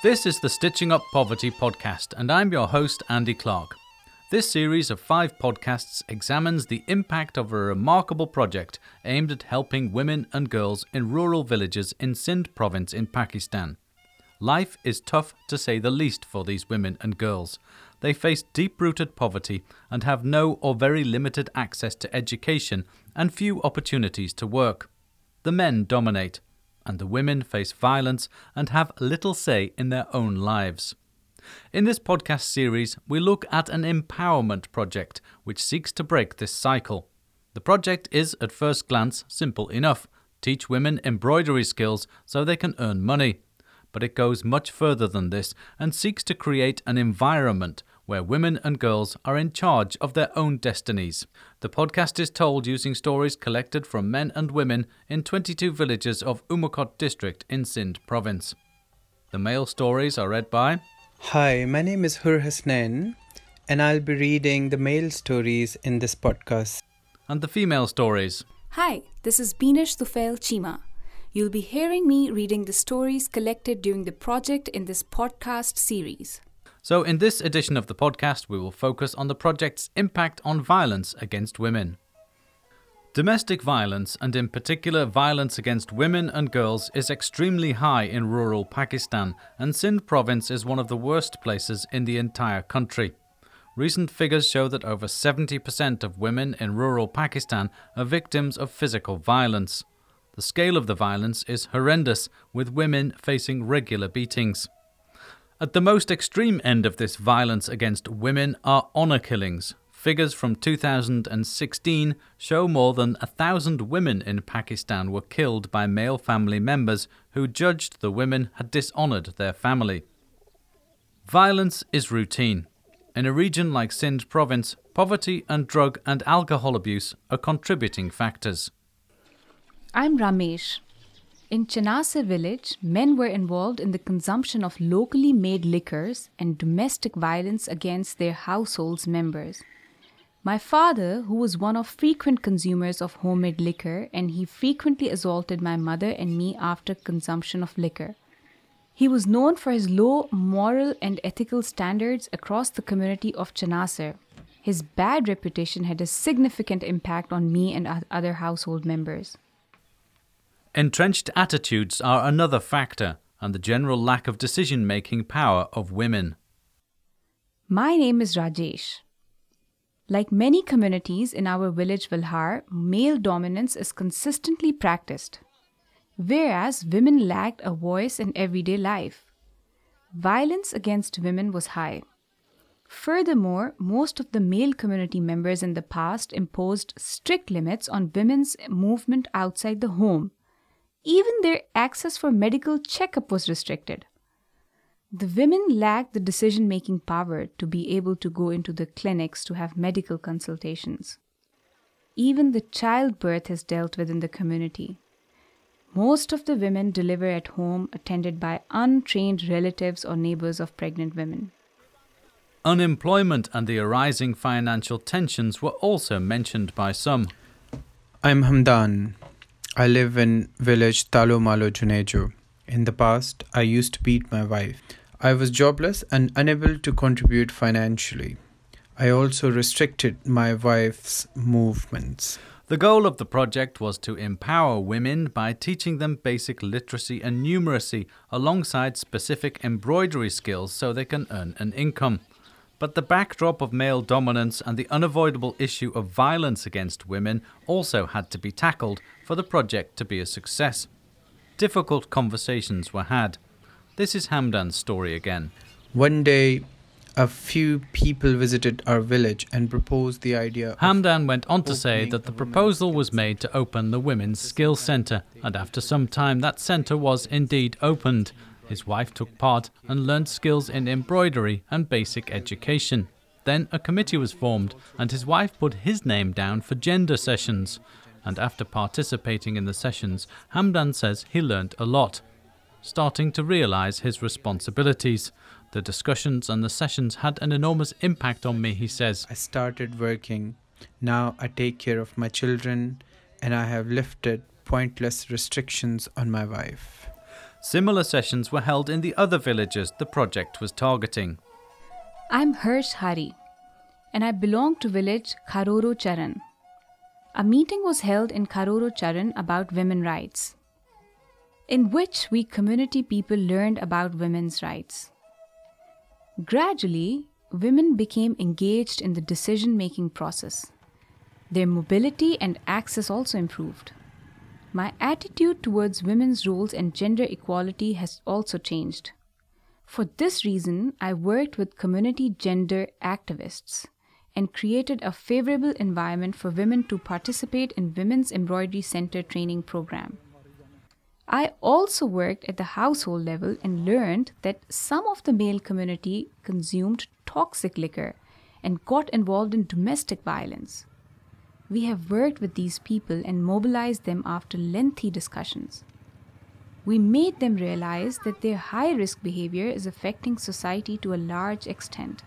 This is the Stitching Up Poverty podcast, and I'm your host, Andy Clark. This series of five podcasts examines the impact of a remarkable project aimed at helping women and girls in rural villages in Sindh province in Pakistan. Life is tough to say the least for these women and girls. They face deep rooted poverty and have no or very limited access to education and few opportunities to work. The men dominate, and the women face violence and have little say in their own lives. In this podcast series, we look at an empowerment project which seeks to break this cycle. The project is, at first glance, simple enough teach women embroidery skills so they can earn money. But it goes much further than this and seeks to create an environment where women and girls are in charge of their own destinies. The podcast is told using stories collected from men and women in 22 villages of Umarkot district in Sindh province. The male stories are read by Hi, my name is Hur Hasnain, and I'll be reading the male stories in this podcast. And the female stories. Hi, this is Binish Tufail Chima. You'll be hearing me reading the stories collected during the project in this podcast series. So, in this edition of the podcast, we will focus on the project's impact on violence against women. Domestic violence, and in particular violence against women and girls, is extremely high in rural Pakistan, and Sindh province is one of the worst places in the entire country. Recent figures show that over 70% of women in rural Pakistan are victims of physical violence. The scale of the violence is horrendous, with women facing regular beatings. At the most extreme end of this violence against women are honour killings. Figures from 2016 show more than a thousand women in Pakistan were killed by male family members who judged the women had dishonoured their family. Violence is routine. In a region like Sindh province, poverty and drug and alcohol abuse are contributing factors. I'm Ramesh, in Chanasar village, men were involved in the consumption of locally made liquors and domestic violence against their household's members. My father, who was one of frequent consumers of homemade liquor, and he frequently assaulted my mother and me after consumption of liquor. He was known for his low moral and ethical standards across the community of Chanasar. His bad reputation had a significant impact on me and other household members. Entrenched attitudes are another factor, and the general lack of decision making power of women. My name is Rajesh. Like many communities in our village Vilhar, male dominance is consistently practiced, whereas women lacked a voice in everyday life. Violence against women was high. Furthermore, most of the male community members in the past imposed strict limits on women's movement outside the home even their access for medical checkup was restricted. The women lacked the decision making power to be able to go into the clinics to have medical consultations. Even the childbirth is dealt with in the community. Most of the women deliver at home, attended by untrained relatives or neighbors of pregnant women. Unemployment and the arising financial tensions were also mentioned by some. I'm Hamdan. I live in village Talomalo Junejo. In the past, I used to beat my wife. I was jobless and unable to contribute financially. I also restricted my wife's movements. The goal of the project was to empower women by teaching them basic literacy and numeracy alongside specific embroidery skills so they can earn an income. But the backdrop of male dominance and the unavoidable issue of violence against women also had to be tackled for the project to be a success. Difficult conversations were had. This is Hamdan's story again. One day, a few people visited our village and proposed the idea. Hamdan went on to say that the proposal was made to open the Women's Skills Centre, and after some time, that centre was indeed opened. His wife took part and learned skills in embroidery and basic education. Then a committee was formed, and his wife put his name down for gender sessions. And after participating in the sessions, Hamdan says he learnt a lot, starting to realize his responsibilities. The discussions and the sessions had an enormous impact on me, he says. I started working. Now I take care of my children, and I have lifted pointless restrictions on my wife. Similar sessions were held in the other villages the project was targeting. I'm Harsh Hari, and I belong to village Kharoro Charan. A meeting was held in Kharoro Charan about women rights, in which we community people learned about women's rights. Gradually, women became engaged in the decision making process. Their mobility and access also improved. My attitude towards women's roles and gender equality has also changed. For this reason, I worked with community gender activists and created a favorable environment for women to participate in Women's Embroidery Center training program. I also worked at the household level and learned that some of the male community consumed toxic liquor and got involved in domestic violence. We have worked with these people and mobilized them after lengthy discussions. We made them realize that their high risk behavior is affecting society to a large extent,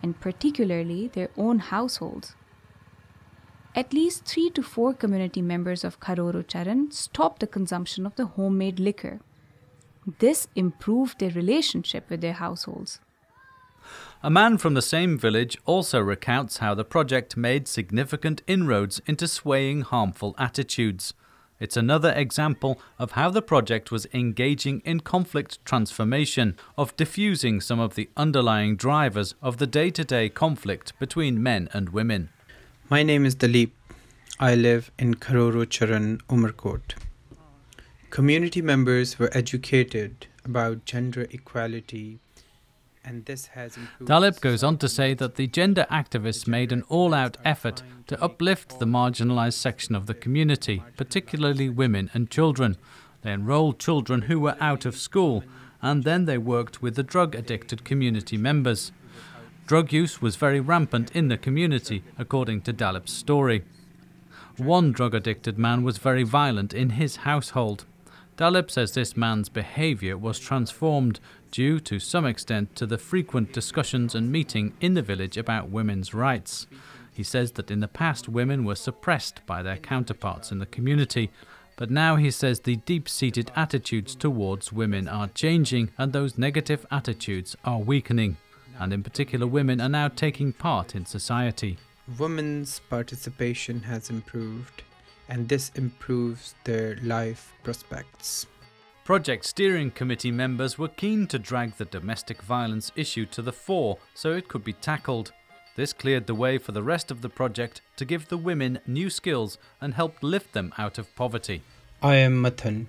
and particularly their own households. At least three to four community members of Kharoro Charan stopped the consumption of the homemade liquor. This improved their relationship with their households. A man from the same village also recounts how the project made significant inroads into swaying harmful attitudes. It's another example of how the project was engaging in conflict transformation, of diffusing some of the underlying drivers of the day to day conflict between men and women. My name is Dalip. I live in Kharoro Charan, Umarkot. Community members were educated about gender equality Dalip goes on to say that the gender activists made an all out effort to uplift the marginalized section of the community, particularly women and children. They enrolled children who were out of school, and then they worked with the drug addicted community members. Drug use was very rampant in the community, according to Dalip's story. One drug addicted man was very violent in his household. Dalip says this man's behavior was transformed due to some extent to the frequent discussions and meeting in the village about women's rights. He says that in the past women were suppressed by their counterparts in the community, but now he says the deep seated attitudes towards women are changing and those negative attitudes are weakening, and in particular, women are now taking part in society. Women's participation has improved, and this improves their life prospects. Project Steering Committee members were keen to drag the domestic violence issue to the fore so it could be tackled. This cleared the way for the rest of the project to give the women new skills and helped lift them out of poverty. I am Mathan,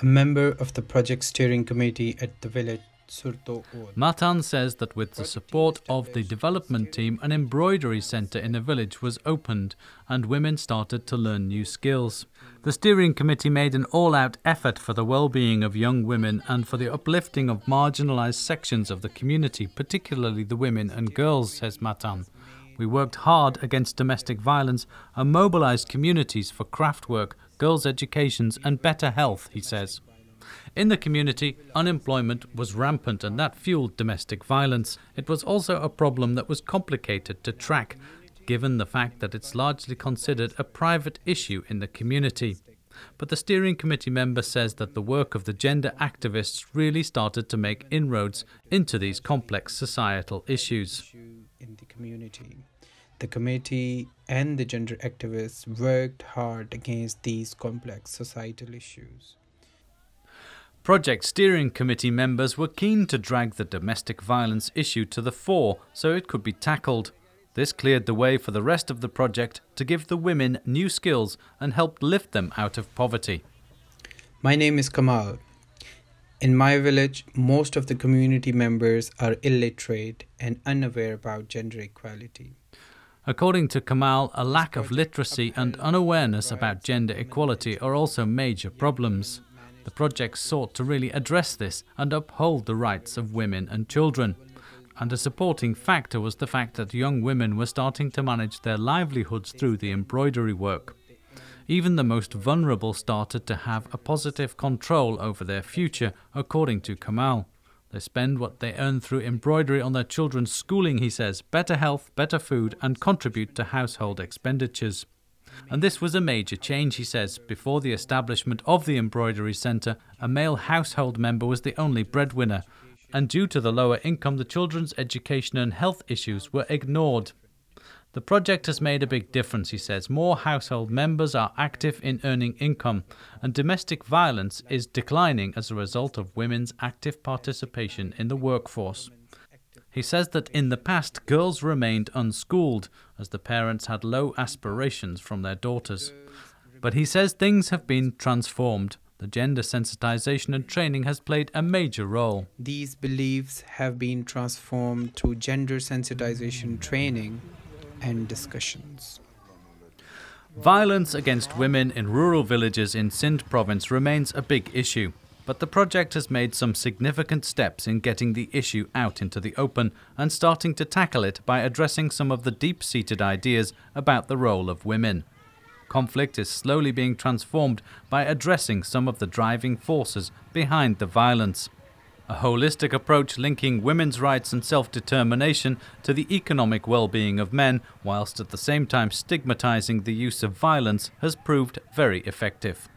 a member of the Project Steering Committee at the village Matan says that with the support of the development team, an embroidery centre in the village was opened and women started to learn new skills. The steering committee made an all out effort for the well being of young women and for the uplifting of marginalised sections of the community, particularly the women and girls, says Matan. We worked hard against domestic violence and mobilised communities for craft work, girls' educations, and better health, he says. In the community, unemployment was rampant and that fueled domestic violence. It was also a problem that was complicated to track, given the fact that it's largely considered a private issue in the community. But the steering committee member says that the work of the gender activists really started to make inroads into these complex societal issues. In the community, the committee and the gender activists worked hard against these complex societal issues. Project Steering Committee members were keen to drag the domestic violence issue to the fore so it could be tackled. This cleared the way for the rest of the project to give the women new skills and helped lift them out of poverty. My name is Kamal. In my village, most of the community members are illiterate and unaware about gender equality. According to Kamal, a lack of literacy and unawareness about gender equality are also major problems. The project sought to really address this and uphold the rights of women and children. And a supporting factor was the fact that young women were starting to manage their livelihoods through the embroidery work. Even the most vulnerable started to have a positive control over their future, according to Kamal. They spend what they earn through embroidery on their children's schooling, he says, better health, better food, and contribute to household expenditures. And this was a major change, he says. Before the establishment of the embroidery centre, a male household member was the only breadwinner. And due to the lower income, the children's education and health issues were ignored. The project has made a big difference, he says. More household members are active in earning income, and domestic violence is declining as a result of women's active participation in the workforce. He says that in the past, girls remained unschooled as the parents had low aspirations from their daughters. But he says things have been transformed. The gender sensitization and training has played a major role. These beliefs have been transformed through gender sensitization training and discussions. Violence against women in rural villages in Sindh province remains a big issue, but the project has made some significant steps in getting the issue out into the open and starting to tackle it by addressing some of the deep seated ideas about the role of women. Conflict is slowly being transformed by addressing some of the driving forces behind the violence a holistic approach linking women's rights and self determination to the economic well being of men, whilst at the same time stigmatizing the use of violence, has proved very effective.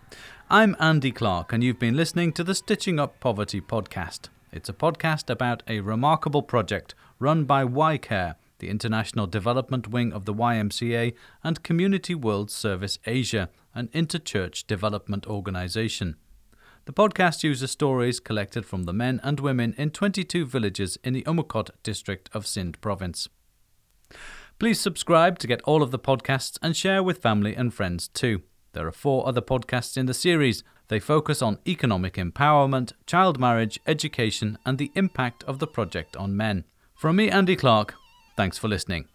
I'm Andy Clark, and you've been listening to the Stitching Up Poverty podcast. It's a podcast about a remarkable project run by YCare, the international development wing of the YMCA, and Community World Service Asia, an interchurch development organization. The podcast uses stories collected from the men and women in 22 villages in the Umarkot district of Sindh province. Please subscribe to get all of the podcasts and share with family and friends too. There are four other podcasts in the series. They focus on economic empowerment, child marriage, education, and the impact of the project on men. From me, Andy Clark, thanks for listening.